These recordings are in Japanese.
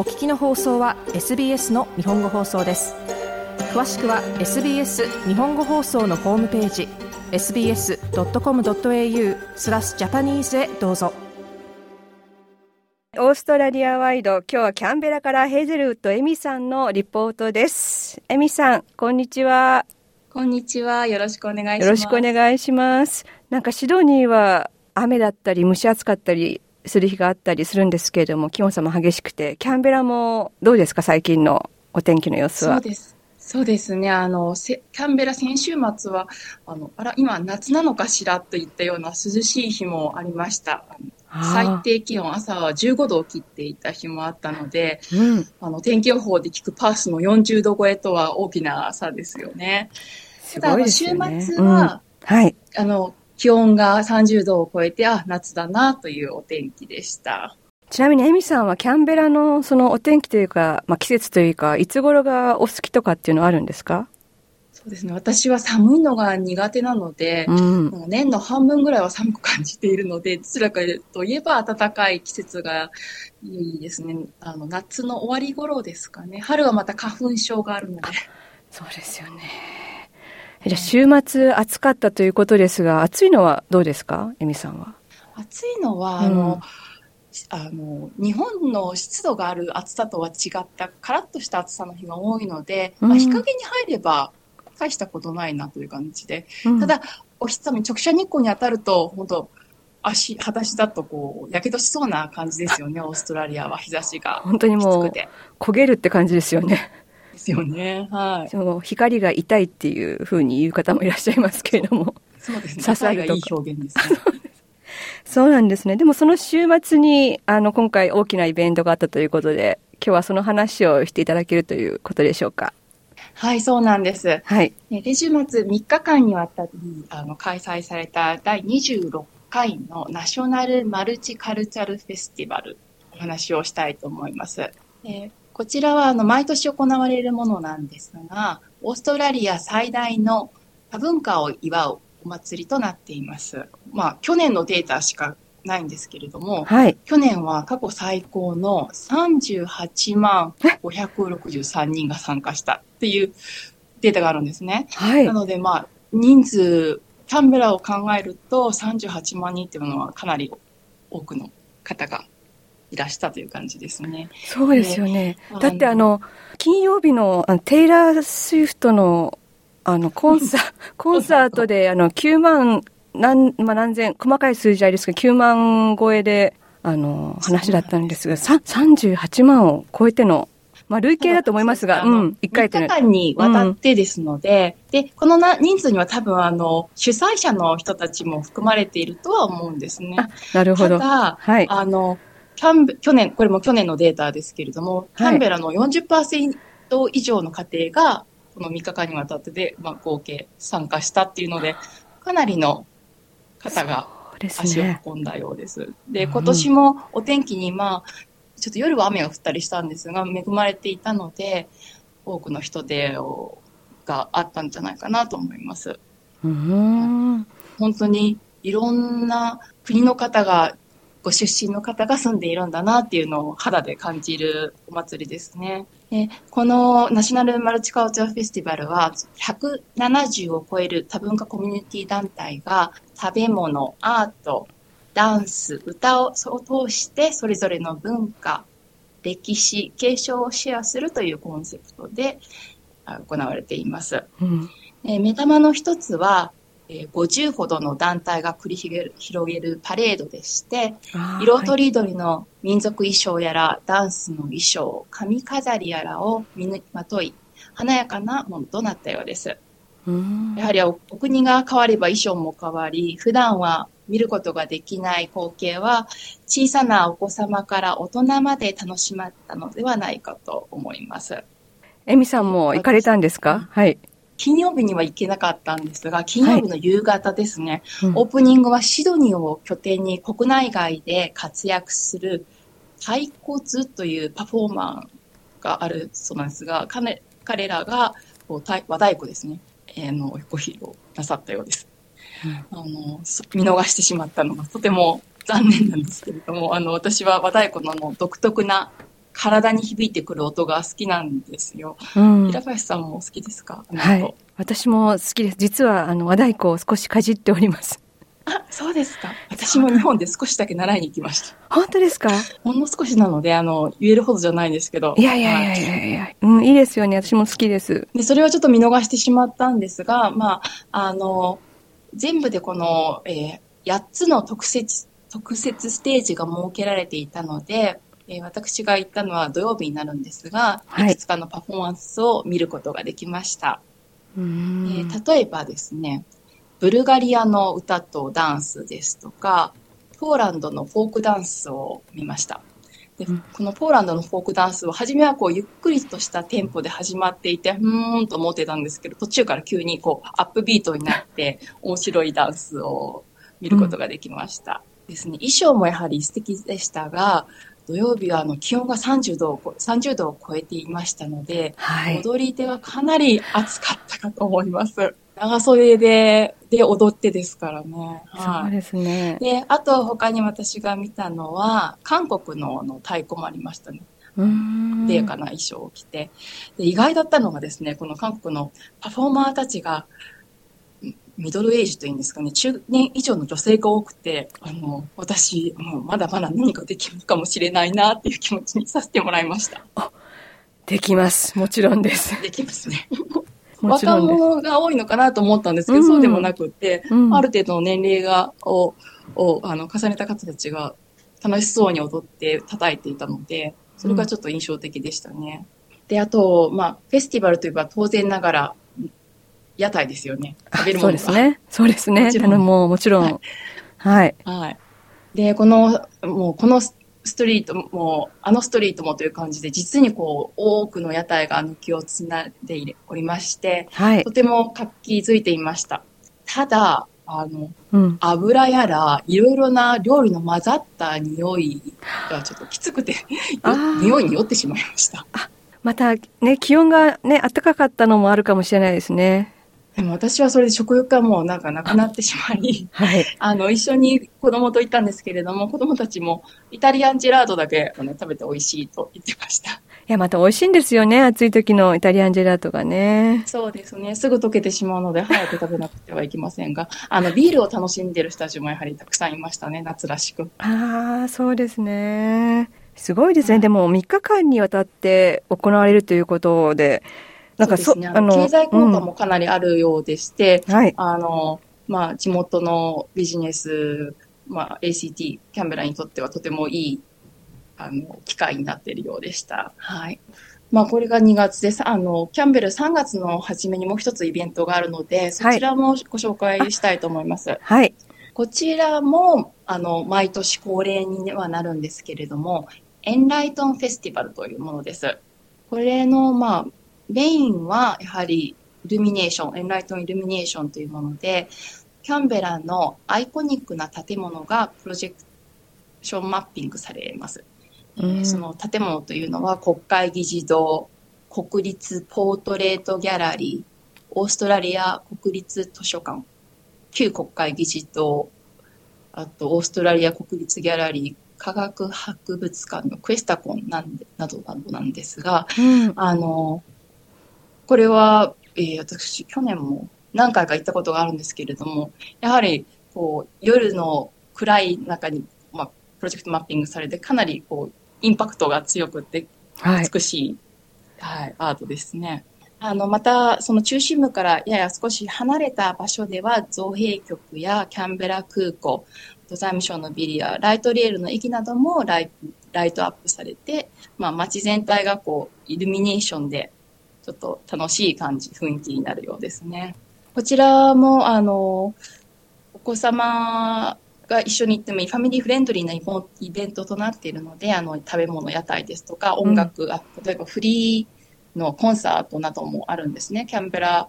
お聞きの放送は SBS の日本語放送です。詳しくは SBS 日本語放送のホームページ sbs.com.au スラスジャパニーズへどうぞ。オーストラリアワイド今日はキャンベラからヘイゼルウッドエミさんのリポートです。エミさんこんにちは。こんにちは。よろしくお願いします。よろしくお願いします。なんかシドニーは雨だったり蒸し暑かったりする日があったりするんですけれども気温差も激しくてキャンベラもどうですか最近のお天気の様子は？そうですそうですね。あの、キャンベラ先週末は、あの、あら、今夏なのかしらといったような涼しい日もありました。最低気温朝は15度を切っていた日もあったので、うん、あの、天気予報で聞くパースの40度超えとは大きな差ですよね。ただ、ね、週末は、うん、はい。あの、気温が30度を超えて、あ、夏だなというお天気でした。ちなみにエミさんはキャンベラのそのお天気というか、まあ、季節というか、いつ頃がお好きとかっていうのはあるんですか？そうですね。私は寒いのが苦手なので、うん、年の半分ぐらいは寒く感じているので、どちらかといえば暖かい季節がいいですね。あの、夏の終わり頃ですかね。春はまた花粉症があるので。そうですよね。じゃあ週末暑かったということですが、暑いのはどうですか？エミさんは。暑いのは、あの、うん。あの日本の湿度がある暑さとは違ったカラッとした暑さの日が多いので、うん、まあ、日陰に入れば大したことないなという感じで、うん、ただお日様直射日光に当たると本当足裸足だとこうやけどしそうな感じですよね。オーストラリアは日差しが本当にもう焦げるって感じですよね。ですよね。はい。その光が痛いっていうふうに言う方もいらっしゃいますけれども。そうですね。刺さるといい表現ですね。そうなんですね。でもその週末に、あの、今回大きなイベントがあったということで、今日はその話をしていただけるということでしょうか？はい、そうなんです。はい。で、週末3日間にわたり、あの、開催された第26回のナショナルマルチカルチャルフェスティバル、お話をしたいと思います。でこちらは、あの、毎年行われるものなんですが、オーストラリア最大の多文化を祝うお祭りとなっています。まあ、去年のデータしかないんですけれども、はい、去年は過去最高の38万563人が参加したっていうデータがあるんですね。はい、なので、まあ、人数、キャンベラを考えると38万人っていうのはかなり多くの方がいらしたという感じですね。そうですよね。だってあの、金曜日のテイラー・スウィフトのあの、コンサ、コンサートで、あの、9万、何、まあ、何千、細かい数字ありですけど、9万超えで、あの、話だったんですが、38万を超えての、まあ、累計だと思いますが、うん、1回3日間にわたってですので、うん、で、このな人数には多分、あの、主催者の人たちも含まれているとは思うんですね。なるほど。ただ、はい、あの、キャンベ、去年、これも去年のデータですけれども、キャンベラの40%以上の家庭が、この3日間にわたってで、まあ、合計参加したっていうので、かなりの方が足を運んだようです。で、ね、今年もお天気に、まあ、ちょっと夜は雨が降ったりしたんですが、恵まれていたので、多くの人出があったんじゃないかなと思います。うん本当にいろんな国の方がご出身の方が住んでいるんだなっていうのを肌で感じるお祭りですね。でこのナショナルマルチカルチャーフェスティバルは170を超える多文化コミュニティ団体が食べ物、アート、ダンス、歌を通してそれぞれの文化、歴史、継承をシェアするというコンセプトで行われています。うん、目玉の一つはえ50ほどの団体が繰り広げるパレードでして、色とりどりの民族衣装やら、ダンスの衣装、髪飾りやらを身にまとい、華やかなものとなったようです。やはりお国が変われば衣装も変わり、普段は見ることができない光景は、小さなお子様から大人まで楽しまったのではないかと思います。エミさんも行かれたんですか？はい。金曜日には行けなかったんですが、金曜日の夕方ですね、はい。うん、オープニングはシドニーを拠点に国内外で活躍する太鼓というパフォーマーがあるそうなんですが、彼彼らがこう和太鼓ですね、えー、のご披露なさったようです。うん、あの見逃してしまったのがとても残念なんですけれども、あの私は和太鼓のの独特な体に響いてくる音が好きなんですよ。うん平林さんもお好きですか？はい。私も好きです。実は、あの、和太鼓を少しかじっております。あ、そうですか。私も日本で少しだけ習いに行きました。本当ですか？ほんの少しなので、あの、言えるほどじゃないんですけど。いやいやいやいやいや、うん、いいですよね。私も好きです。で、それはちょっと見逃してしまったんですが、まあ、あの、全部でこの、えー8つの特設、特設ステージが設けられていたので、えー私が行ったのは土曜日になるんですが、はいいくつかのパフォーマンスを見ることができました。うえん。ー例えばですね、ブルガリアの歌とダンスですとか、ポーランドのフォークダンスを見ました。でうんこのポーランドのフォークダンスは、初めはこう、ゆっくりとしたテンポで始まっていて、うーんと思ってたんですけど、途中から急にこう、アップビートになって、面白いダンスを見ることができました。ですね、衣装もやはり素敵でしたが、土曜日はあの気温が30度を超30度を超えていましたので、はい。踊り手はかなり暑かったかと思います。長袖で、で踊ってですからね。はい。そうですね。で、あと他に私が見たのは、韓国のあの太鼓もありましたね。うん。でかな衣装を着て。で、意外だったのがですね、この韓国のパフォーマーたちが、ミミドルエイジというんですかね、中年以上の女性が多くて、あの、私、もうまだまだ何かできるかもしれないなっていう気持ちにさせてもらいました。できます。もちろんです。できますね。若者が多いのかなと思ったんですけど、うんそうでもなくって、うんある程度の年齢が、を、を、あの、重ねた方たちが楽しそうに踊って叩いていたので、それがちょっと印象的でしたね。で、あと、まあ、フェスティバルといえば当然ながら、屋台ですよね。食べるもそう。ですね。そうですね。あの、もう、もちろん。はい。はい。で、この、もうこのスストリートも、あのストリートもという感じで、実にこう、多くの屋台が抜きをつないでおりまして、はいと。ても活気づいていました。ただ、あの、うん。油やら、いろいろな料理の混ざった匂いがちょっときつくて、匂いに酔ってしまいました。また、ね、気温がね、暖かかったのもあるかもしれないですね。でも私はそれで食欲がもうなんかなくなってしまい、はい。あの、一緒に子供と行ったんですけれども、子供たちもイタリアンジェラートだけあの食べて美味しいと言ってました。いや、また美味しいんですよね。暑い時のイタリアンジェラートがね。そうですね。すぐ溶けてしまうので、早く食べなくてはいけませんが、あの、ビールを楽しんでる人たちもやはりたくさんいましたね、夏らしく。ああ、そうですね。すごいですね。でも、3日間にわたって行われるということで、なんかそうですね。あの経済効果もかなりあるようでして、うんはい。あの、まあ、地元のビジネス、まあ、ACT、キャンベラにとってはとてもいい、あの、機会になっているようでした。はい。まあ、これが2月です。あの、キャンベル3月の初めにもう一つイベントがあるので、そちらもご紹介したいと思います。はい。こちらも、あの、毎年恒例にはなるんですけれども、エンライトンフェスティバルというものです。これの、まあ、メインは、やはり、イルミネーション、エンライトンイルミネーションというもので、キャンベラのアイコニックな建物がプロジェクションマッピングされます。えーうんその建物というのは、国会議事堂、国立ポートレートギャラリー、オーストラリア国立図書館、旧国会議事堂、あと、オーストラリア国立ギャラリー、科学博物館のクエスタコンなんでなどなどなんですが、うん。あの、これは、えー私、去年も何回か行ったことがあるんですけれども、やはり、こう、夜の暗い中に、まあ、プロジェクトマッピングされて、かなり、こう、インパクトが強くて、はい。美しい、はい、アートですね。あの、また、その中心部からやや少し離れた場所では、造幣局やキャンベラ空港、財務省のビルやライトレールの駅などもライライトアップされて、まあ、街全体がこう、イルミネーションで、ちょっと楽しい感じ、雰囲気になるようですね。こちらも、あの、お子様が一緒に行ってもいいファミリーフレンドリーなイベントとなっているので、あの、食べ物、屋台ですとか、音楽、あ例えばフリーのコンサートなどもあるんですね。キャンベラ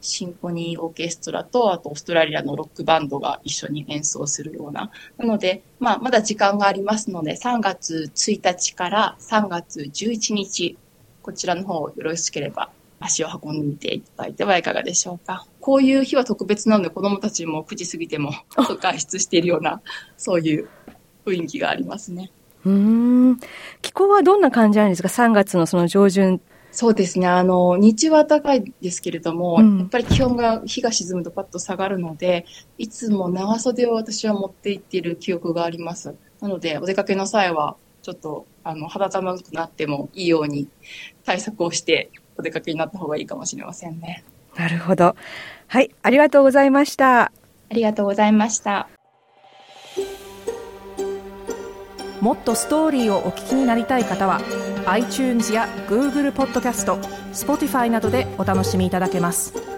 シンフォニーオーケストラと、あとオーストラリアのロックバンドが一緒に演奏するような。なので、まあ、まだ時間がありますので、3月1日から3月11日、こちらの方よろしければ足を運んでみていただいてはいかがでしょうか。こういう日は特別なので、子供たちも9時過ぎても外出しているような、そういう雰囲気がありますね。うん。気候はどんな感じなんですか ?3 月のその上旬。そうですね。あの、日中は暖かいですけれども、うんやっぱり気温が、日が沈むとパッと下がるので、いつも長袖を私は持って行っている記憶があります。なので、お出かけの際は、ちょっと、あの、肌寒くなってもいいように対策をして、お出かけになった方がいいかもしれませんね。なるほど。はい、ありがとうございました。ありがとうございました。もっとストーリーをお聞きになりたい方は iTunes や Google ポッドキャスト Spotify などでお楽しみいただけます